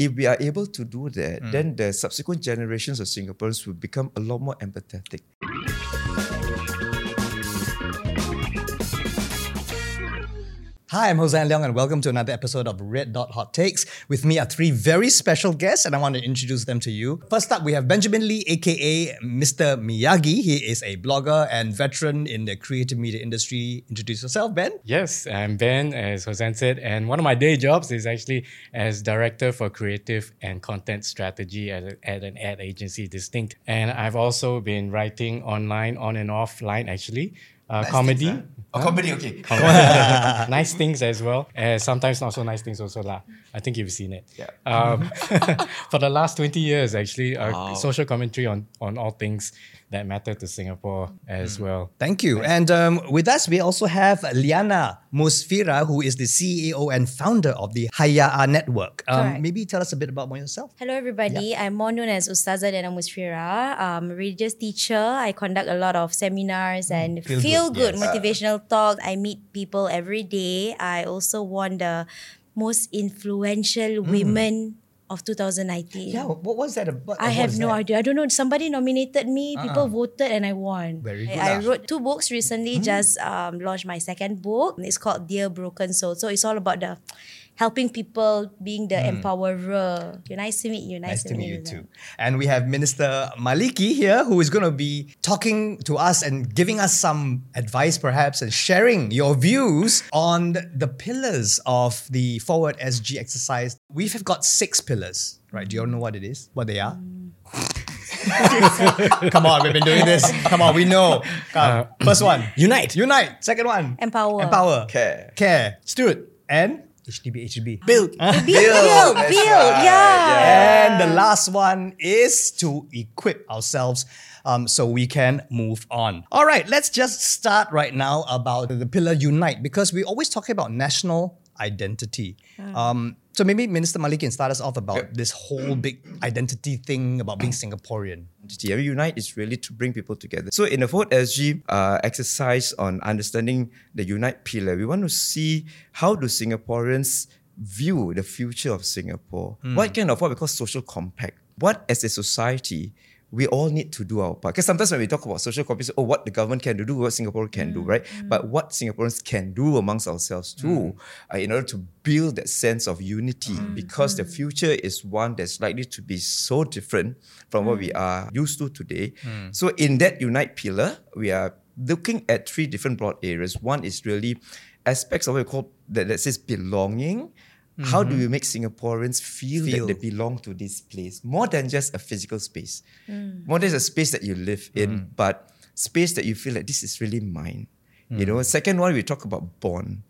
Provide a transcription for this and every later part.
if we are able to do that, hmm. then the subsequent generations of Singaporeans will become a lot more empathetic. Hi, I'm Hossan Leong, and welcome to another episode of Red Dot Hot Takes. With me are three very special guests, and I want to introduce them to you. First up, we have Benjamin Lee, aka Mr. Miyagi. He is a blogger and veteran in the creative media industry. Introduce yourself, Ben. Yes, I'm Ben, as Hossan said, and one of my day jobs is actually as director for creative and content strategy at, at an ad agency, Distinct. And I've also been writing online, on and offline, actually. Uh, comedy, Oh, comedy, okay. nice things as well. Uh, sometimes not so nice things also lah. I think you've seen it. Yeah. Um, for the last 20 years, actually, uh, social commentary on, on all things that matter to Singapore as well. Thank you. And um, with us, we also have Liyana Musfirah, who is the CEO and founder of the Hayaa Network. Um, Correct. maybe tell us a bit about more yourself. Hello, everybody. I'm more known as Ustazah Dana Musfirah. I'm a religious teacher. I conduct a lot of seminars and feel feel, good, good, motivational talks. I meet people every day. I also won the most influential women of 2019. Yeah, what was that about? I have no idea. I don't know. Somebody nominated me. People voted, and I won. Very good I, I wrote two books recently. Just um, launched my second book. It's called Dear Broken Soul. So it's all about the helping people, being the hmm. empowerer. Okay, nice to meet you. Nice Nice, to meet you too. And we have Minister Maliki here who is going to be talking to us and giving us some advice, perhaps, and sharing your views on the pillars of the Forward SG exercise. We have got six pillars, right? Do you all know what it is? What they are? Hmm. Come on, we've been doing this. Come on, we know. Come. Uh, first one, unite. Unite. Second one, Empower. Empower. Care. Care. Steward. And HDB, HDB. Build. Build, build, that's build. right. Yeah. And the last one is to equip ourselves um, so we can move on. All right, let's just start right now about the pillar unite because we always talk about national identity. Um, so maybe Minister Malik can start us off about this whole big identity thing about being Singaporean. Every Unite is really to bring people together. So in the Forward SG uh, exercise on understanding the Unite pillar, we want to see how do Singaporeans view the future of Singapore? What kind of what we call social compact? What as a society we all need to do our part. Because sometimes when we talk about social compact, oh, what the government can do, what Singapore can do, right? Mm, but mm. what Singaporeans can do amongst ourselves too, mm. uh, in order to build that sense of unity, because the future is one that's likely to be so different from what we are used to today. So in that Unite pillar, we are looking at three different broad areas. One is really aspects of what we call that, that says belonging. How do mm-hmm. we make Singaporeans feel, Feel. that they belong to this place more than just a physical space, mm. more than a space that you live in, mm. but space that you feel like this is really mine. You know, mm. second one we talk about bond,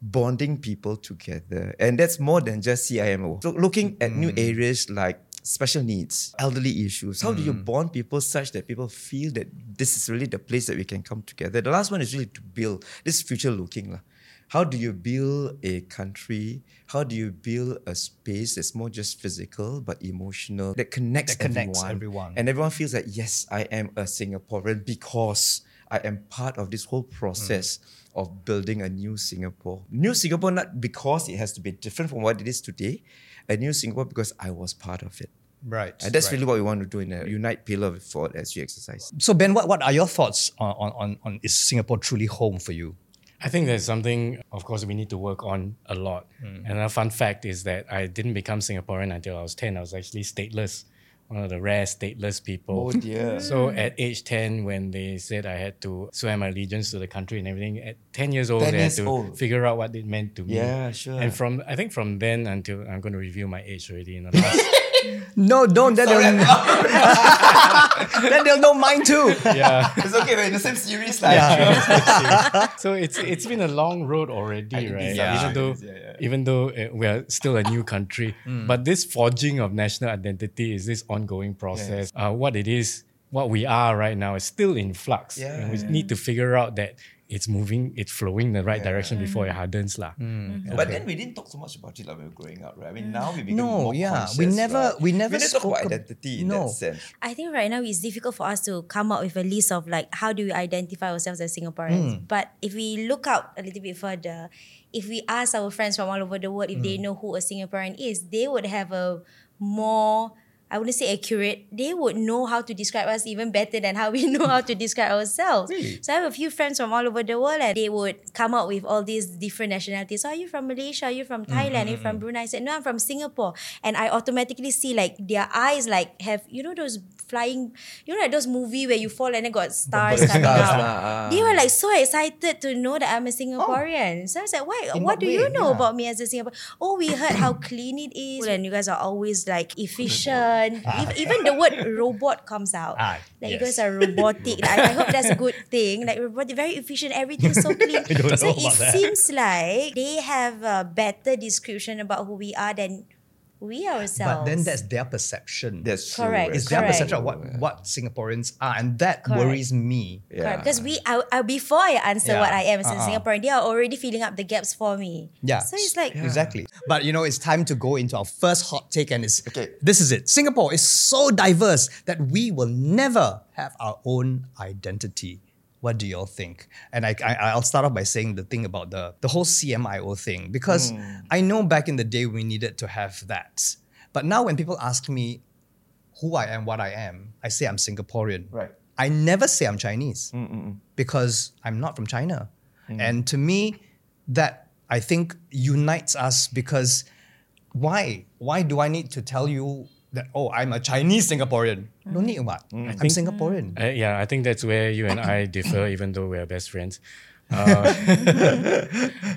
bonding people together, and that's more than just CMIO. So looking at new areas like special needs, elderly issues. How do you bond people such that people feel that this is really the place that we can come together? The last one is really to build this future looking lah. How do you build a country? How do you build a space that's more just physical but emotional that connects, That connects everyone, everyone. and everyone feels like yes, I am a Singaporean because I am part of this whole process mm. of building a new Singapore. New Singapore not because it has to be different from what it is today, a new Singapore because I was part of it. Right. And that's really what we want to do in a Unite pillar for SG exercise. So Ben, what, what are your thoughts on, on, on is Singapore truly home for you? I think there's something, of course, we need to work on a lot. Hmm. And a fun fact is that I didn't become Singaporean until I was 10. I was actually stateless, one of the rare stateless people. Oh dear. So at age 10, when they said I had to swear my allegiance to the country and everything, at 10 years old, 10 I had years to old. figure out what it meant to me. Yeah, sure. And from, I think from then until, I'm going to review my age already in the last, No, don't. Then they'll, then they'll know mine too. yeah. it's okay, we're in the same series. Like. so it's it's been a long road already, right? yeah. Even though Yeah, yeah. even though uh, we are still a new country, but this forging of national identity is this ongoing process. Uh, what it is what we are right now is still in flux. Yeah. And we need to figure out that it's moving, it's flowing the right direction before it hardens. lah. But then we didn't talk so much about it like when we were growing up, right? I mean, now we become No, more yeah, conscious, we never- right? we never we didn't talk spoke about ab- identity in No. that sense. I think right now it's difficult for us to come up with a list of like how do we identify ourselves as Singaporeans. But if we look out a little bit further, if we ask our friends from all over the world if they know who a Singaporean is, they would have a more I wouldn't say accurate. They would know how to describe us even better than how we know how to describe ourselves. So I have a few friends from all over the world and they would come up with all these different nationalities. Oh, are you from Malaysia? Are you from Thailand? Are you from Brunei? I said, no, I'm from Singapore. And I automatically see like their eyes like have, you know, those flying, you know, like those movie where you fall and then got stars coming stars out. lah, ah. They were like so excited to know that I'm a Singaporean. So I was like, why? What what do you know Yeah. about me as a Singaporean? Oh, we heard how clean it is. And you guys are always like efficient. Ev- Even the word robot comes out. Ah, like you guys are robotic. Like, I hope that's a good thing. Like robotic, very efficient, everything's so clean. so it that. seems like they have a better description about who we are than we ourselves. But then that's their perception. That's true, Correct. right? it's their perception of what, what Singaporeans are, and that Correct. worries me. Yeah. Because we, I, I, before I answer Yeah. what I am as a Uh-uh. Singaporean, they are already filling up the gaps for me. Yeah. So it's like, Exactly. But you know, it's time to go into our first hot take, and it's Okay. this is it. Singapore is so diverse that we will never have our own identity. What do y'all think? And I, I I'll start off by saying the thing about the the whole CMIO thing because mm. I know back in the day we needed to have that, but now when people ask me who I am, what I am, I say I'm Singaporean. Right. I never say I'm Chinese mm, mm, because I'm not from China. And to me, that I think unites us because why? Why do I need to tell you that, oh, I'm a Chinese Singaporean? No need what? I'm think- Singaporean. Uh, yeah, I think that's where you and I differ, even though we are best friends. Uh,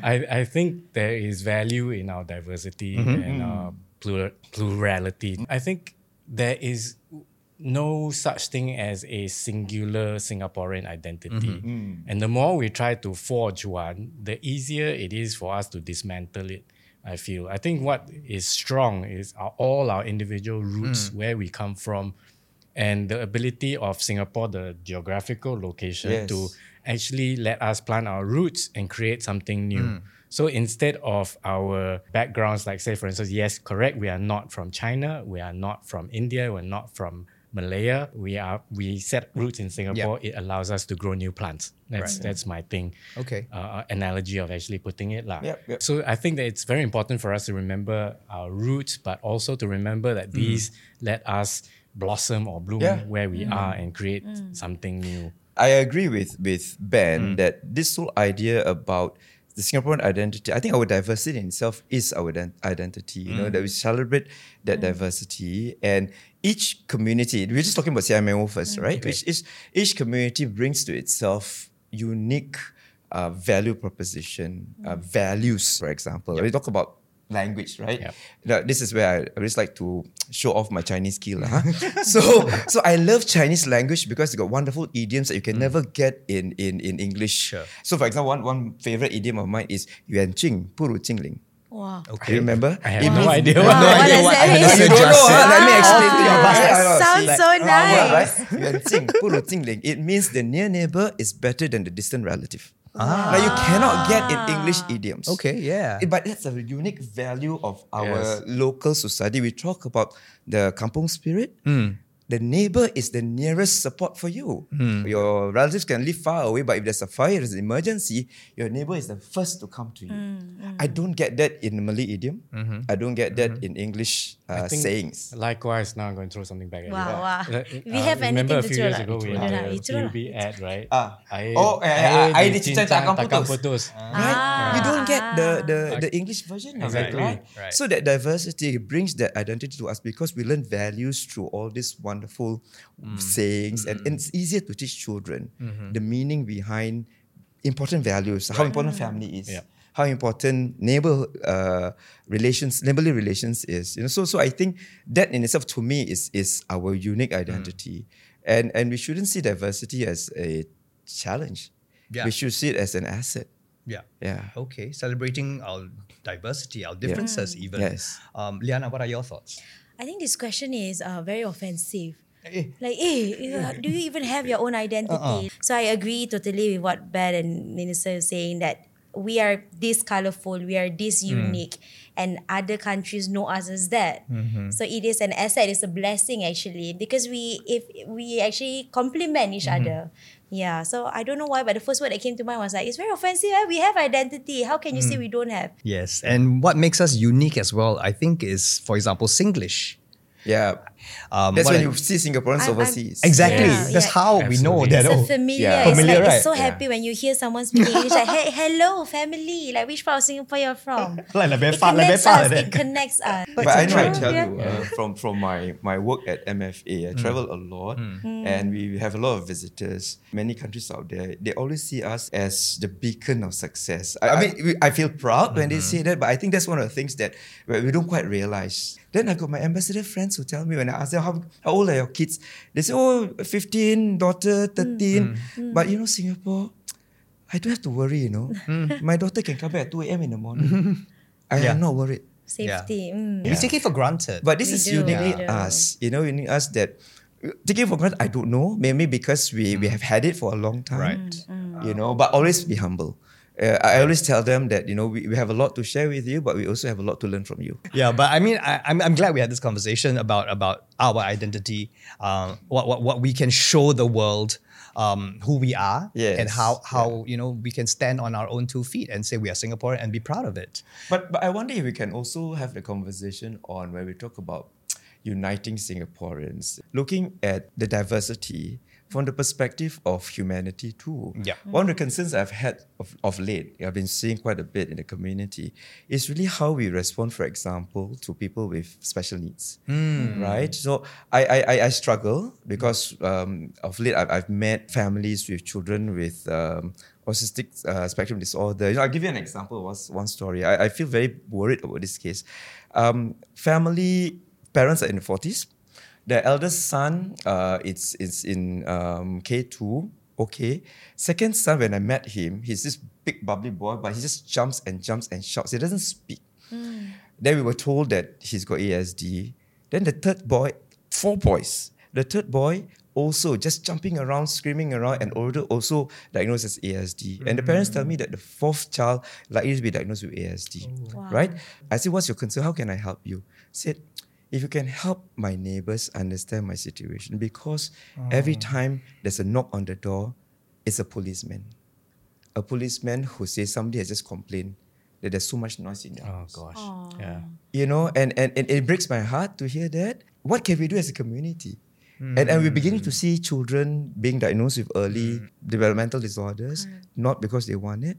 I, I think there is value in our diversity mm-hmm. and mm-hmm. our plur- plurality. I think there is no such thing as a singular Singaporean identity. Mm-hmm. Mm. And the more we try to forge one, the easier it is for us to dismantle it. I feel. I think what is strong is our, all our individual roots, mm. where we come from, and the ability of Singapore, the geographical location, Yes. to actually let us plant our roots and create something new. So instead of our backgrounds, like say for instance, yes, correct, we are not from China, we are not from India, we're not from Malaya. We are we set roots in Singapore. It allows us to grow new plants. That's that's my thing. Okay. Uh, analogy of actually putting it lah. Yep, yep. So I think that it's very important for us to remember our roots, but also to remember that these let us blossom or bloom Yeah. where we mm. are and create mm. something new. I agree with with Ben mm. that this whole idea about the Singaporean identity, I think our diversity in itself is our ident- identity. You know that we celebrate that diversity and each community. We're just talking about CMO first, right? Each, each each community brings to itself unique uh, value proposition, uh, values. For example, we talk about language, right? Yep. Now, this is where I, I just like to show off my Chinese skill. lah, huh? so, so I love Chinese language because it got wonderful idioms that you can mm. never get in, in, in English. Sure. So, for example, one, one favorite idiom of mine is Yuan Jing, Puru Jingling. wow. Do you remember? I have It no means- idea Wow, what what that does is. that I mean? just You don't know, huh? said- Let me explain to you. Wow, right? that I know. sounds See, so nice. right? Yuan Jing, Puru Jingling. It means the near neighbor is better than the distant relative. Now, you cannot get in English ah. idioms. Okay, yeah. But that's a unique value of our Yes. local society. We talk about the kampong spirit. Hmm. The neighbor is the nearest support for you. Your relatives can live far away, but if there's a fire, there's an emergency, your neighbor is the first to come to you. I don't get that in Malay idiom. I don't get that in English uh, sayings. Likewise, now I'm going to throw something back at Wow, you. wow. Uh, We uh, have remember anything a to few throw years ago we We had don't have. the You throw lah. UB ad, right? Ah. Air- Oh, I, eh, air dicinta dicinta takkan takkan putus. putus. Right? You don't get the the, the English version of it, Exactly. right? Right. So that diversity brings that identity to us because we learn values through all these wonderful sayings, and, and it's easier to teach children the meaning behind important values, how important family is. Yeah. How important neighbor uh, relations, neighborly relations is, you know. So, so I think that in itself, to me, is is our unique identity, and and we shouldn't see diversity as a challenge. Yeah. We should see it as an asset. yeah. Yeah. Okay, celebrating our diversity, our differences, even. Yes. Um, Liyana, what are your thoughts? I think this question is uh, very offensive. Like, eh, uh, do you even have your own identity? So I agree totally with what Ben and Minister is saying that we are this colorful, we are this unique, and other countries know us as that. So it is an asset, it's a blessing actually, because we if we actually complement each other. Yeah, so I don't know why, but the first word that came to mind was like, it's very offensive. Eh? We have identity. How can you say we don't have? Yes, and what makes us unique as well, I think, is for example, Singlish. Yeah. Um, That's when I- you see Singaporeans I'm- I'm- overseas. Exactly. Yeah, That's yeah. how we know Absolutely. that. It's Oh, a familiar. yeah. It's Familiar, like right? it's so Yeah. happy when you hear someone speaking English like, hey, hello, family. Like which part of Singapore you're from? like like very It far, like very connects far us. like. It connects us. But I know I true. tell Yeah. you, uh, from from my my work at MFA, I travel a lot, and we have a lot of visitors. Many countries out there, they always see us as the beacon of success. I, I mean, I feel proud when they say that, but I think that's one of the things that we we don't quite realize. Then I got my ambassador friends who tell me when I ask them how, how old are your kids, they say, oh, 15, daughter, 13. But you know, Singapore, I don't have to worry, you know. My daughter can come back at 2 a.m. in the morning. I Yeah. am not worried. Safety. mm. We take it for granted. But this We is do, uniquely do. us. You know, unique us that taking for granted, I don't know. Maybe because we, we have had it for a long time. Right. You know, but always be humble. Uh, I always tell them that, you know, we, we have a lot to share with you, but we also have a lot to learn from you. Yeah, but I mean, I, I'm, I'm glad we had this conversation about about our identity, um, what, what what we can show the world, um, who we are, and Yes, how how you know we can stand on our own two feet and say we are Singaporean and be proud of it. But, but I wonder if we can also have the conversation on where we talk about uniting Singaporeans, looking at the diversity from the perspective of humanity too. Yeah. One of the concerns I've had of, of late, I've been seeing quite a bit in the community, is really how we respond, for example, to people with special needs. Right? So I, I, I- I struggle because um, of late I've, I've met families with children with um, autistic uh, spectrum disorder. You know, I'll give you an example of one- one story. I, I feel very worried about this case. Um, family, parents are in the 40s. The eldest son, uh, it's, it's in um, K2, okay. Second son, when I met him, he's this big bubbly boy, but he just jumps and jumps and shouts. He doesn't speak. Then we were told that he's got ASD. Then the third boy, four boys. The third boy also just jumping around, screaming around, and older also diagnosed as ASD. And the parents tell me that the fourth child likely to be diagnosed with ASD. Right? I said, What's your concern? How can I help you? Said, if you can help my neighbors understand my situation, because ah. every time there's a knock on the door, it's a policeman. A policeman who says somebody has just complained that there's so much noise in their Oh house. gosh. Yeah. you know and, and, and it breaks my heart to hear that. What can we do as a community? And, and we're beginning to hmm. see children being diagnosed with early hmm. developmental disorders not because they want it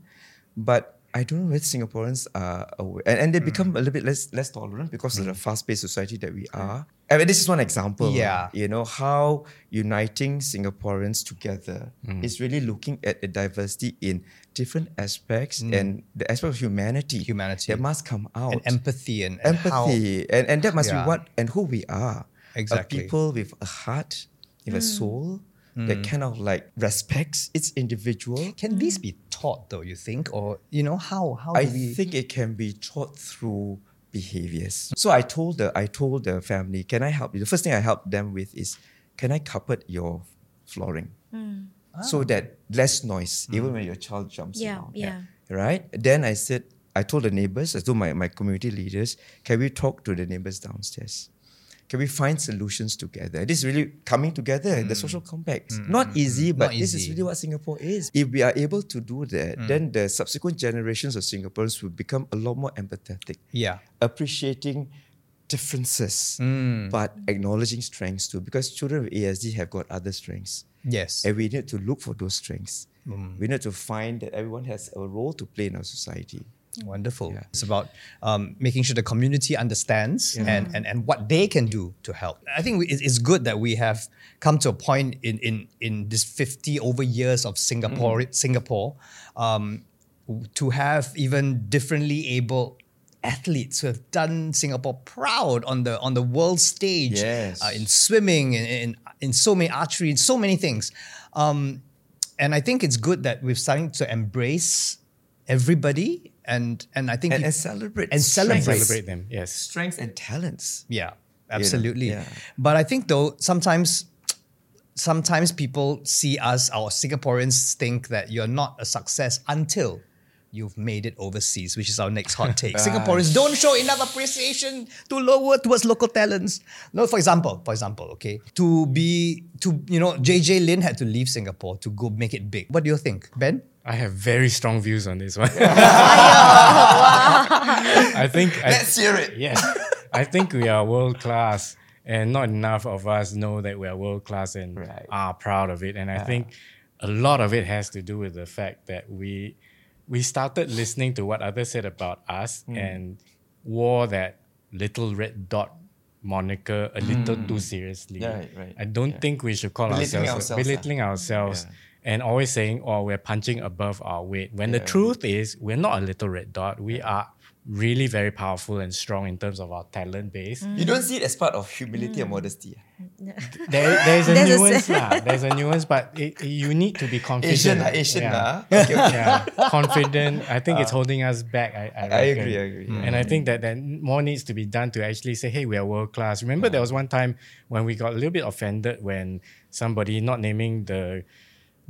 but I don't know whether Singaporeans are aware, and, and they hmm. become a little bit less less tolerant because of the hmm. fast-paced society that we are. I mean, this is one example. Yeah. you know how uniting Singaporeans together hmm. is really looking at the diversity in different aspects and the aspect of humanity. Humanity. that must come out And empathy and, and how- empathy and, and that must Yeah. be what and who we are Exactly. a people with a heart with a soul that mm. kind of like respects its individual. Can these mm. be taught though? You think, or you know how how i do we? think it can be taught through behaviors. So i told the i told the family can i help you? The first thing i helped them with is can i carpet your flooring? Mm. So ah. that less noise even when your child jumps Yeah, around. yeah. right? Then i said i told the neighbors i told my, my community leaders can we talk to the neighbors downstairs can we find solutions together? This is really coming together the mm. social compact. Mm, Not mm, easy but Not this is really what singapore is. If we are able to do that then the subsequent generations of singaporeans will become a lot more empathetic yeah. appreciating differences but acknowledging strengths too because children with asd have got other strengths. Yes. and we need to look for those strengths. We need to find that everyone has a role to play in our society. Wonderful. Yeah. It's about um, making sure the community understands and, and, and what they can do to help. I think we, it's good that we have come to a point in, in, in this 50 over years of Singapore, Singapore um, to have even differently able athletes who have done Singapore proud on the on the world stage Yes. uh, in swimming in, in, in so many archery in so many things um, and I think it's good that we're starting to embrace everybody and and I think And, you- and celebrate and celebrate. Celebrate them. Yes. strengths and talents. yeah absolutely yeah. but I think though sometimes sometimes people see us, our Singaporeans think that you're not a success until you've made it overseas, which is our next hot take. Ah, Singaporeans don't show enough appreciation to lower towards local talents. No, for example, for example, okay, to be to you know, JJ Lin had to leave Singapore to go make it big. What do you think, Ben? I have very strong views on this one. I think. Let's hear it. Yes. I think we are world class, and not enough of us know that we are world class and Right. are proud of it. And I uh-huh. think a lot of it has to do with the fact that we we started listening to what others said about us hmm. and wore that little red dot moniker a little hmm. too seriously. Right, right. I don't think we should call Belittling ourselves ourselves, belittling ourselves and always saying, "Oh, we're punching above our weight." When the truth is, we're not a little red dot. We are really very powerful and strong in terms of our talent base. You don't see it as part of humility and mm. modesty. There, there's a There's nuance, se- lah. There's a nuance, but it, you need to be confident. Asian lah, Asian yeah. lah. Okay, okay. yeah, confident. I think it's ah. holding us back. I, I, I agree, I agree. Mm. And I think that, that more needs to be done to actually say, hey, we are world class. Remember, there was one time when we got a little bit offended when somebody, not naming the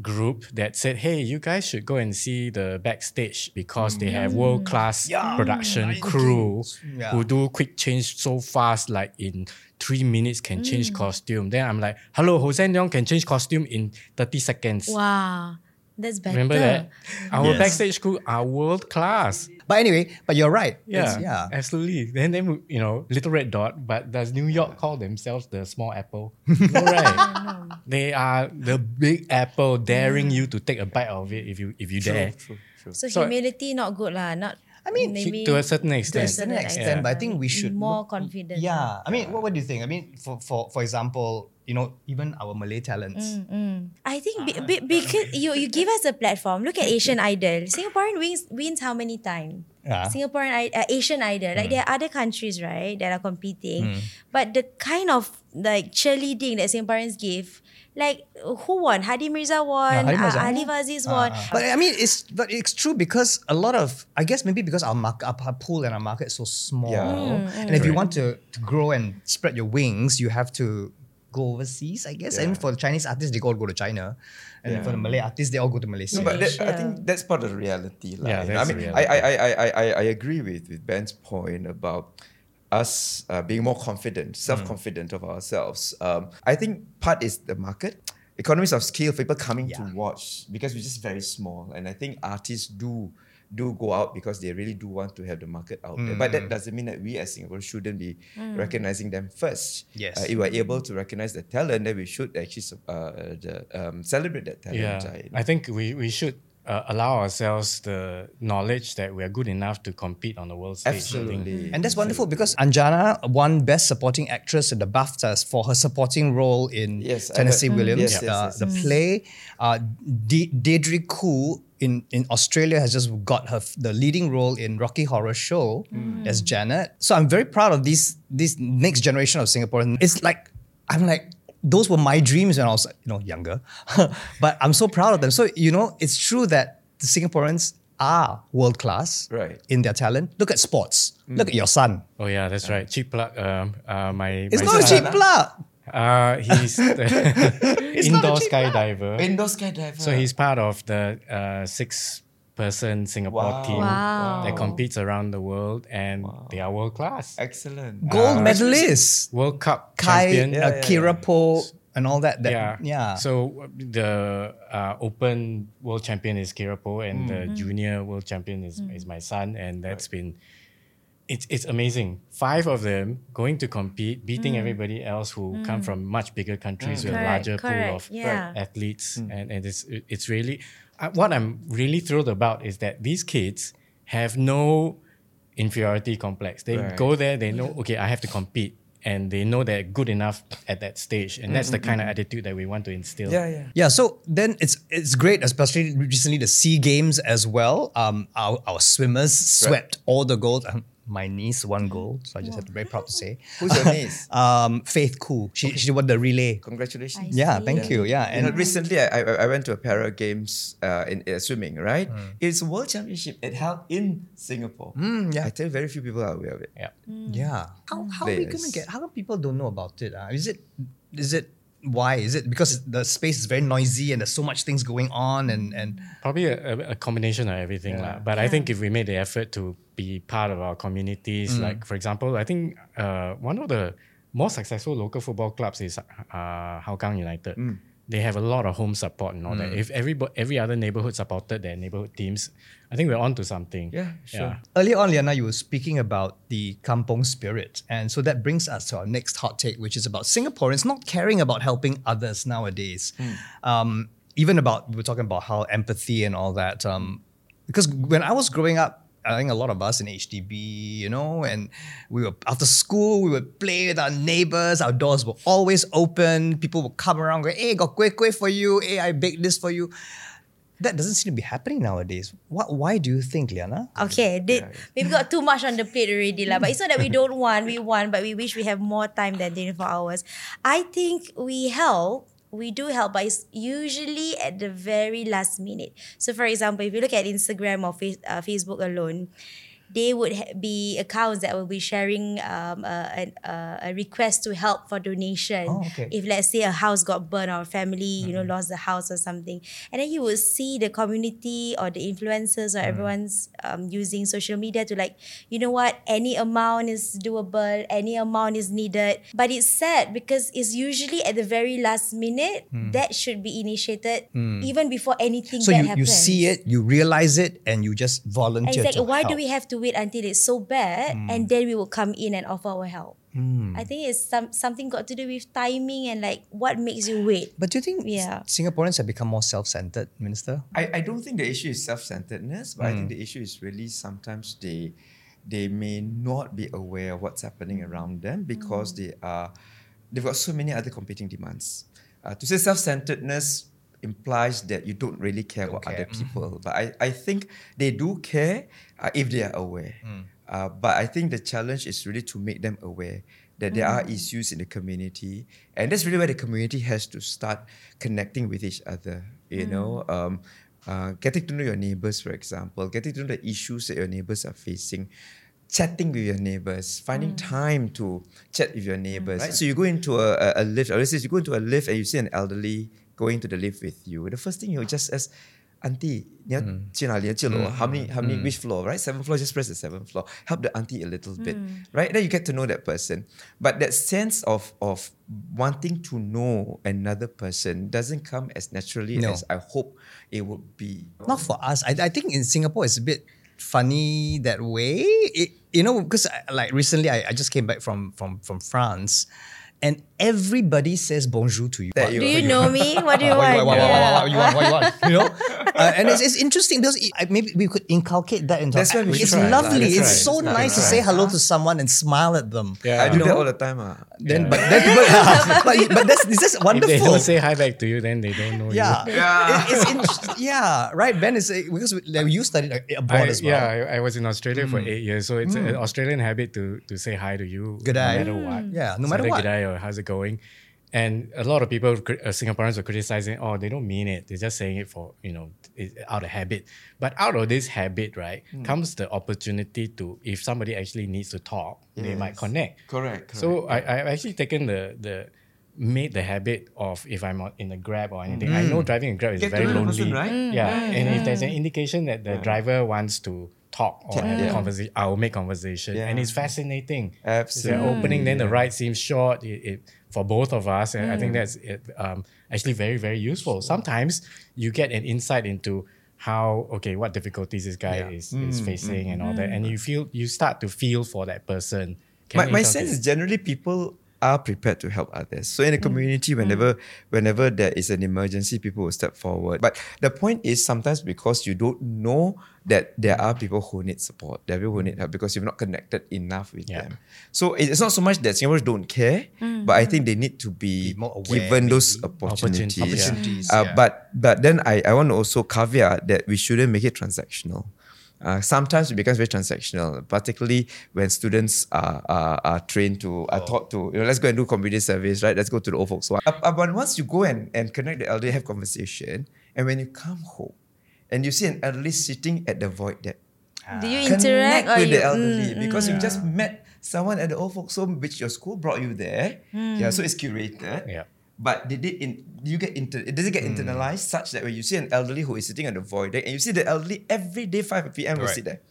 group, that said, hey, you guys should go and see the backstage because they have mm. world class production crew Yeah. who do quick change so fast, like in three minutes can change mm. costume. Then I'm like, hello, Jose can change costume in 30 seconds. Wow. That's better. Remember that? Our Yes. backstage crew are world class. But anyway, but you're right. Yeah, It's- yeah. absolutely. Then, then you know, Little Red Dot. But does New York call themselves the small apple? no, right? They are the big apple, daring you to take a bite of it if you if you dare. True, true. So, So- humility not good lah. Not. I mean, maybe to a certain extent. to a extent. certain certain extent, extent, but I think we be should more look- confident. Yeah, I mean, what, what do you think? I mean, for for for example, you know, even our Malay talents. Mm, mm. I think be, be, ah, because you you give us a platform. Look at Asian Idol. Singaporean wins wins how many times? Yeah. Singaporean uh, Asian Idol. Like mm. there are other countries, right, that are competing, but the kind of like cheerleading that Singaporeans give, like who won? Hady Mirza won. Hady Mirza. uh, Alif Aziz ah, won. Ah, but I mean, it's but it's true because a lot of I guess maybe because our market, our pool and our market is so small, Yeah. and if you want to, to grow and spread your wings, you have to go overseas. I guess, and for the Chinese artists, they all go to China, and Yeah. for the Malay artists, they all go to Malaysia. No, but that, I think that's part of the reality. lah. Yeah, that's I mean, the I, I. I, I, I, I agree with, with Ben's point about us uh, being more confident, self-confident of ourselves. Um, I think part is the market. Economies of scale, people coming to watch because we're just very small. And I think artists do do go out because they really do want to have the market out there. But that doesn't mean that we as Singapore shouldn't be recognizing them first. Yes. Uh, if we're able to recognize the talent, then we should actually uh, the, um, celebrate that talent. Yeah, uh, you know. I think we, we should uh, allow ourselves the knowledge that we are good enough to compete on the world stage. Absolutely. And that's wonderful because Anjana won Best Supporting Actress at the BAFTAs for her supporting role in Yes, Tennessee heard- Williams, Yes, yes, uh, yes, the play. Uh, De- Deirdre Koo in, in Australia has just got her f- the leading role in Rocky Horror Show as Janet. So I'm very proud of these this next generation of Singaporeans. It's like I'm like those were my dreams when I was you know younger, but I'm so proud of them. So you know it's true that the Singaporeans are world class Right. in their talent. Look at sports. Look at your son. Oh yeah, that's right. Cheap plug. Um, uh, my It's my not a cheap plug. Uh, he's the indoor skydiver. Indoor skydiver. So he's part of the uh, six-person Singapore Wow. team Wow. that competes around the world, and they are world class. excellent. Gold Uh, medalist. World Cup Kai, champion. Yeah, uh, yeah, Kyra yeah. Poh, and all that. that yeah. yeah. So the uh, Open World Champion is Kyra Poh, and the Junior World Champion is, is my son, and that's been. It's, it's amazing. Five of them going to compete, beating everybody else who come from much bigger countries with a Correct, larger pool of yeah. athletes, and, and it's it's really what I'm really thrilled about is that these kids have no inferiority complex. They Right. go there, they know okay, I have to compete, and they know they're good enough at that stage, and that's the kind of attitude that we want to instill. Yeah, yeah. Yeah, so then it's it's great, especially recently the Sea Games as well. Um, our, our swimmers swept all the gold. My niece won gold, so I just have to be very proud to say. Who's your niece? Um, Faith Koo, she she won the relay. Congratulations. I Yeah, see. thank you. Yeah, You know, and recently I, I, I went to a para games uh, in uh, swimming, right? Hmm. It's a world championship. It held in Singapore. Mm, yeah. I tell you, very few people are aware of it. Yeah. yeah. How how are we gonna get? How come people don't know about it? Uh? Is it is it why is it because the space is very noisy and there's so much things going on and and Probably a, a, a combination of everything. lah. But I think if we made the effort to be part of our communities, like for example, I think uh, one of the more successful local football clubs is uh, Hougang United. They have a lot of home support and all that. If every every other neighborhood supported their neighborhood teams, I think we're on to something. Yeah, sure. Earlier on, Liyana, you were speaking about the kampong spirit. And so that brings us to our next hot take, which is about Singaporeans not caring about helping others nowadays. Um, even about, we were talking about how empathy and all that. Um, because when I was growing up, I think a lot of us in HDB, you know, and we were after school, we would play with our neighbors. Our doors were always open. People would come around, go, "Hey, got kueh kueh for you. Hey, I baked this for you." That doesn't seem to be happening nowadays. What? Why do you think, Liyana? Okay, did, we've got too much on the plate already, lah. But it's not that we don't want, we want, but we wish we have more time than 24 hours. I think we help. We do help, but it's usually at the very last minute. So, for example, if you look at Instagram or face, uh, Facebook alone, they would ha- be accounts that will be sharing um, a, a, a request to help for donation. Oh, okay. If let's say a house got burned or a family, you know, lost the house or something, and then you will see the community or the influencers or everyone's um, using social media to like, you know what, any amount is doable, any amount is needed. But it's sad because it's usually at the very last minute that should be initiated even before anything So you, you see it, you realize it, and you just volunteer. it's like, to why do we have to wait until it's so bad hmm. and then we will come in and offer our help? Hmm. I think it's some something got to do with timing and like what makes you wait. But do you think Yeah. Singaporeans have become more self-centered, Minister? I, I don't think the issue is self-centeredness, but I hmm. think the issue is really sometimes they they may not be aware of what's happening around them because they are they've got so many other competing demands. Uh, to say self-centeredness implies that you don't really care about care. other people, but I, I think they do care uh, if they are aware. Uh, but I think the challenge is really to make them aware that there are issues in the community, and that's really where the community has to start connecting with each other. You know, um, uh, getting to know your neighbors, for example, getting to know the issues that your neighbors are facing, chatting with your neighbors, finding time to chat with your neighbors. Right? So you go into a, a, a lift, or let's say you go into a lift and you see an elderly going to the lift with you, the first thing you just ask, auntie, mm. how many, how many, mm. which mm. floor, right? Seventh floor, just press the seventh floor. Help the auntie a little bit, mm. right? Then you get to know that person. But that sense of of wanting to know another person doesn't come as naturally no. as I hope it would be. Not for us. I, I think in Singapore it's a bit funny that way. It, you know, because like recently I, I just came back from from from France and everybody says bonjour to you. That you- Do you know me? What do you want? what, what, what, what, what you want? What you want? You know, uh, and it's, it's interesting because it- maybe we could inculcate that into. That's why we it's try lah. lovely. That's It's right. so That's nice to say hello to someone and smile at them. Yeah. I do You that all the time. Ah. Then, but then people, but, but that's this is wonderful. If wonderful. they don't say hi back to you, then they don't know yeah, you. Yeah. It- it's interesting. yeah, right. Ben is uh, because we- like, you studied uh, abroad I, as well. Yeah, I, I was in Australia for eight years, so it's an Australian habit to to say hi to you, G'day. no matter what. Yeah, no It's matter either what. G'day or how's it going? And a lot of people, cri- uh, Singaporeans, are criticizing. Oh, they don't mean it. They're just saying it for you know, it, out of habit. But out of this habit, right, comes the opportunity to if somebody actually needs to talk, they might connect. Correct. So I I've actually taken the the made the habit of if I'm in a grab or anything. I know driving a grab is Get very lonely. person, right? Mm. Yeah, and if there's an indication that the driver wants to talk or have a conversation, I will make conversation, and it's fascinating. Absolutely. It's an opening, then the ride seems short. It, it, for both of us, and I think that's it, um, actually very very useful. Sometimes you get an insight into how okay what difficulties this guy is, mm, is facing mm, and all that, mm. and you feel you start to feel for that person. Can my, my sense is generally people are prepared to help others. So in a mm. community, mm. whenever whenever there is an emergency, people will step forward. But the point is sometimes because you don't know that there are people who need support, there are people who mm. need help because you've not connected enough with Yeah. them. So it's not so much that Singaporeans don't care, but I think they need to be, Be more aware, given those opportunities. Opportunities, yeah. Uh, yeah. But but then I, I want to also caveat that we shouldn't make it transactional. Uh, sometimes it becomes very transactional, particularly when students are, are, are trained to, are taught to, you know, let's go and do community service, right? Let's go to the old folks. one. Uh, uh, but once you go and, and connect the elderly, have conversation, and when you come home and you see an elderly sitting at the void deck, Do you connect interact or with you? the elderly Mm, because mm. you just met someone at the old folks home, which your school brought you there. Hmm. Yeah, so it's curated. Yeah. But did it in you get inter, does it get hmm. internalized such that when you see an elderly who is sitting on the void deck and you see the elderly every day 5 p.m. will Right. sit there.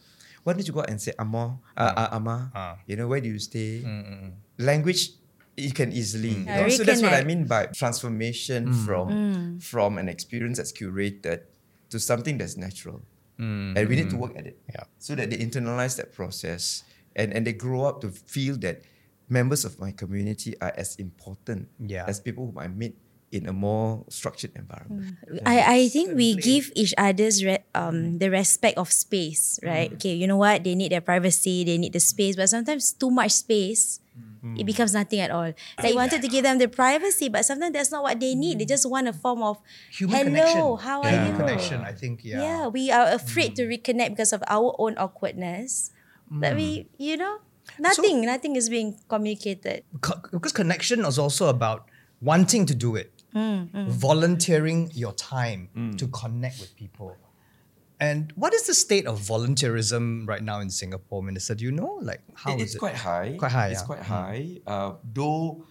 Why don't you go out and say Amo, uh, ah. uh, Ama, Ah. you know, where do you stay? Hmm, hmm, Language you can easily. you Yeah, know? So that's what I mean by transformation from from an experience that's curated to something that's natural. And we need to work at it. Yeah. So that they internalize that process and, and they grow up to feel that members of my community are as important Yeah. as people whom I meet in a more structured environment. Mm. I, I think we give each other's re- um mm-hmm. the respect of space, mm-hmm. right? Okay, you know what? They need their privacy, they need the space, but sometimes too much space, mm-hmm. it becomes nothing at all. Like you wanted to give them the privacy, but sometimes that's not what they need. They mm. just want a form of Human hello, connection. how are Human you? connection, I think, yeah. Yeah, we are afraid to mm. reconnect because of our own awkwardness. That we, you know, nothing, nothing is being communicated. Co- because connection is also about wanting to do it, volunteering your time to connect with people. And what is the state of volunteerism right now in Singapore, Minister? Do you know? Like how It- is it's it? quite high. Quite high, It's yeah. quite high. Uh, though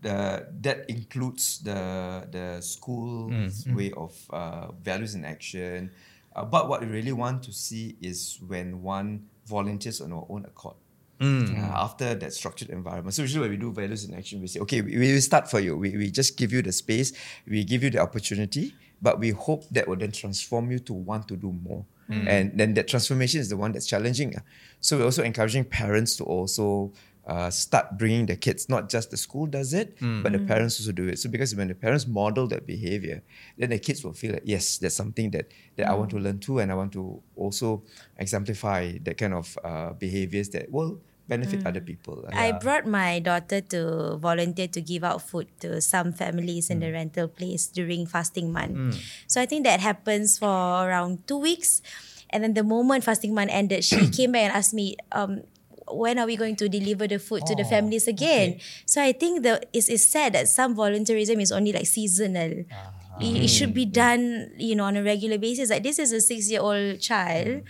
the that includes the the school's way of uh, values in action. Uh, but what we really want to see is when one volunteers on our own accord. Uh, after that structured environment. So usually when we do values in action, we say, okay, we, we will start for you. We, we just give you the space, we give you the opportunity, but we hope that will then transform you to want to do more. And then that transformation is the one that's challenging. So we're also encouraging parents to also uh, start bringing the kids, not just the school does it, but the parents also do it. So because when the parents model that behavior, then the kids will feel that, yes, that's something that, that I want to learn too, and I want to also exemplify that kind of uh, behaviors that will benefit other people. I brought my daughter to volunteer to give out food to some families in the rental place during fasting month. So I think that happens for around two weeks. And then the moment fasting month ended, she came back and asked me, um, when are we going to deliver the food to the Oh, families again? okay. So I think the it's, it's sad that some volunteerism is only like seasonal. Ah. It, it should be done, you know, on a regular basis. Like this is a six-year-old child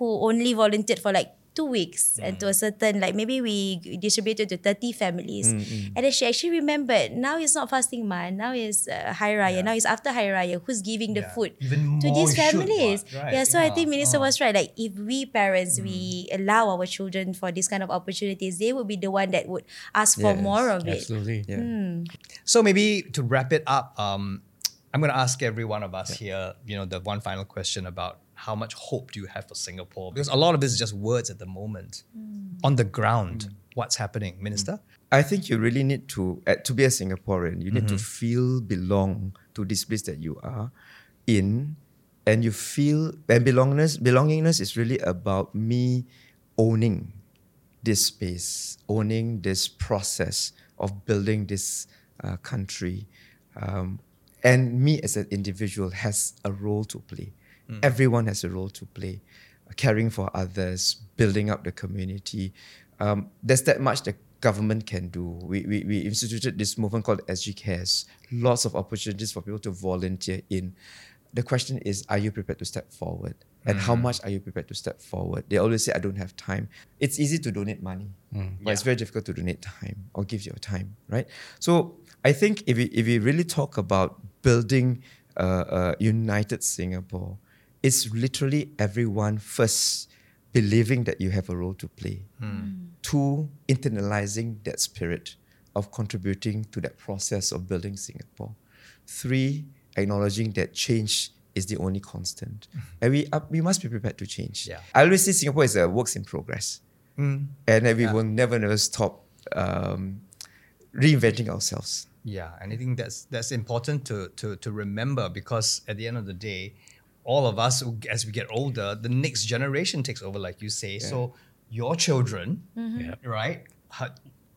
who only volunteered for like two weeks and to a certain like maybe we distributed to 30 families and then she actually remembered now it's not fasting month now it's uh, Hari Raya now it's after Hari Raya who's giving the Yeah. food Even to these should, families right? yeah so I think minister Uh. was right like if we parents we allow our children for this kind of opportunities they would be the one that would ask for Yes, more of it Absolutely. Yeah. So maybe to wrap it up, um, I'm going to ask every one of us here, you know, the one final question about how much hope do you have for Singapore? Because a lot of this is just words at the moment. On the ground, what's happening, Minister? I think you really need to, uh, to be a Singaporean, you need to feel belong to this place that you are in. And you feel, and belongingness, belongingness is really about me owning this space, owning this process of building this uh, country. Um, and me as an individual has a role to play. Mm. Everyone has a role to play, caring for others, building up the community. Um, there's that much the government can do. We, we, we instituted this movement called SG Cares. Lots of opportunities for people to volunteer in. The question is, are you prepared to step forward? And how mm. much are you prepared to step forward? They always say, I don't have time. It's easy to donate money, mm. but it's very difficult to donate time or give your time, right? So I think if we, if we really talk about building a, a united Singapore, it's literally everyone first believing that you have a role to play, two, internalizing that spirit of contributing to that process of building Singapore, three, acknowledging that change is the only constant. And we, we must be prepared to change. Yeah. I always say Singapore is a works in progress. And that we will never, never stop um, reinventing ourselves. Yeah, and I think that's that's important to to to remember because at the end of the day, all of us as we get older, the next generation takes over, like you say. So your children, mm-hmm. Yeah. right?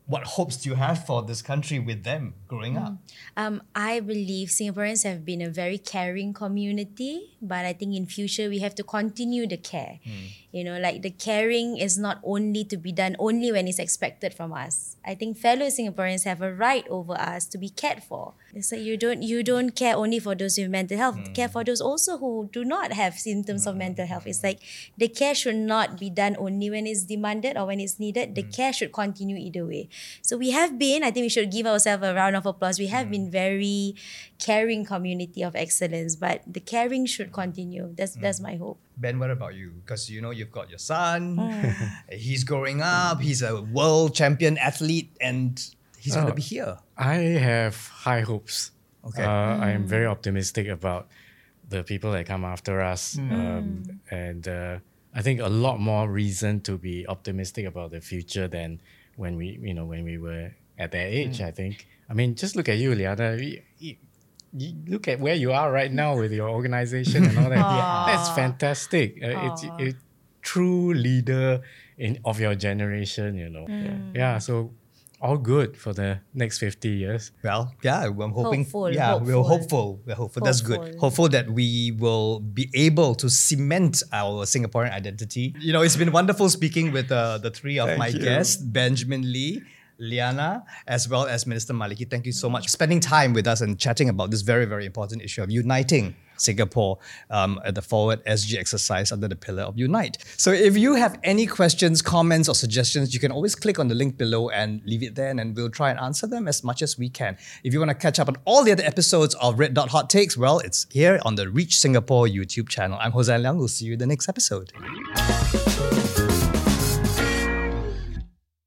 What hopes do you have for this country with them growing up? Mm. Um, I believe Singaporeans have been a very caring community, but I think in future we have to continue the care. Mm. You know, like the caring is not only to be done only when it's expected from us. I think fellow Singaporeans have a right over us to be cared for. It's like you don't you don't care only for those with mental health. Mm. Care for those also who do not have symptoms of mental health. It's like the care should not be done only when it's demanded or when it's needed. The care should continue either way. So we have been, I think we should give ourselves a round of applause. We have been very caring community of excellence, but the caring should continue. That's that's my hope. Ben, what about you? Because you know you've got your son. he's growing up. He's a world champion athlete, and he's going to Oh. be here. I have high hopes. Okay. Uh, I am very optimistic about the people that come after us. Hmm. Um, and uh, I think a lot more reason to be optimistic about the future than when we, you know, when we were at that age, Hmm. I think. I mean, just look at you, Liyana. You, you- you look at where you are right now with your organization and all that. That's fantastic. Uh, it's a true leader in of your generation, you know. Yeah, so all good for the next 50 years. Well, yeah, I'm hoping. Hopeful, yeah, we're hopeful. hopeful. We're hopeful. That's good. Hopeful. Hopeful that we will be able to cement our Singaporean identity. You know, it's been wonderful speaking with uh, the three of Thank my you. guests, Benjamin Lee. Liyana, as well as Minister Maliki, thank you so much for spending time with us and chatting about this very, very important issue of uniting Singapore um, at the Forward SG exercise under the pillar of Unite. So, if you have any questions, comments, or suggestions, you can always click on the link below and leave it there, and we'll try and answer them as much as we can. If you want to catch up on all the other episodes of Red Dot Hot Takes, well, it's here on the Reach Singapore YouTube channel. I'm Jose Leong. We'll see you in the next episode.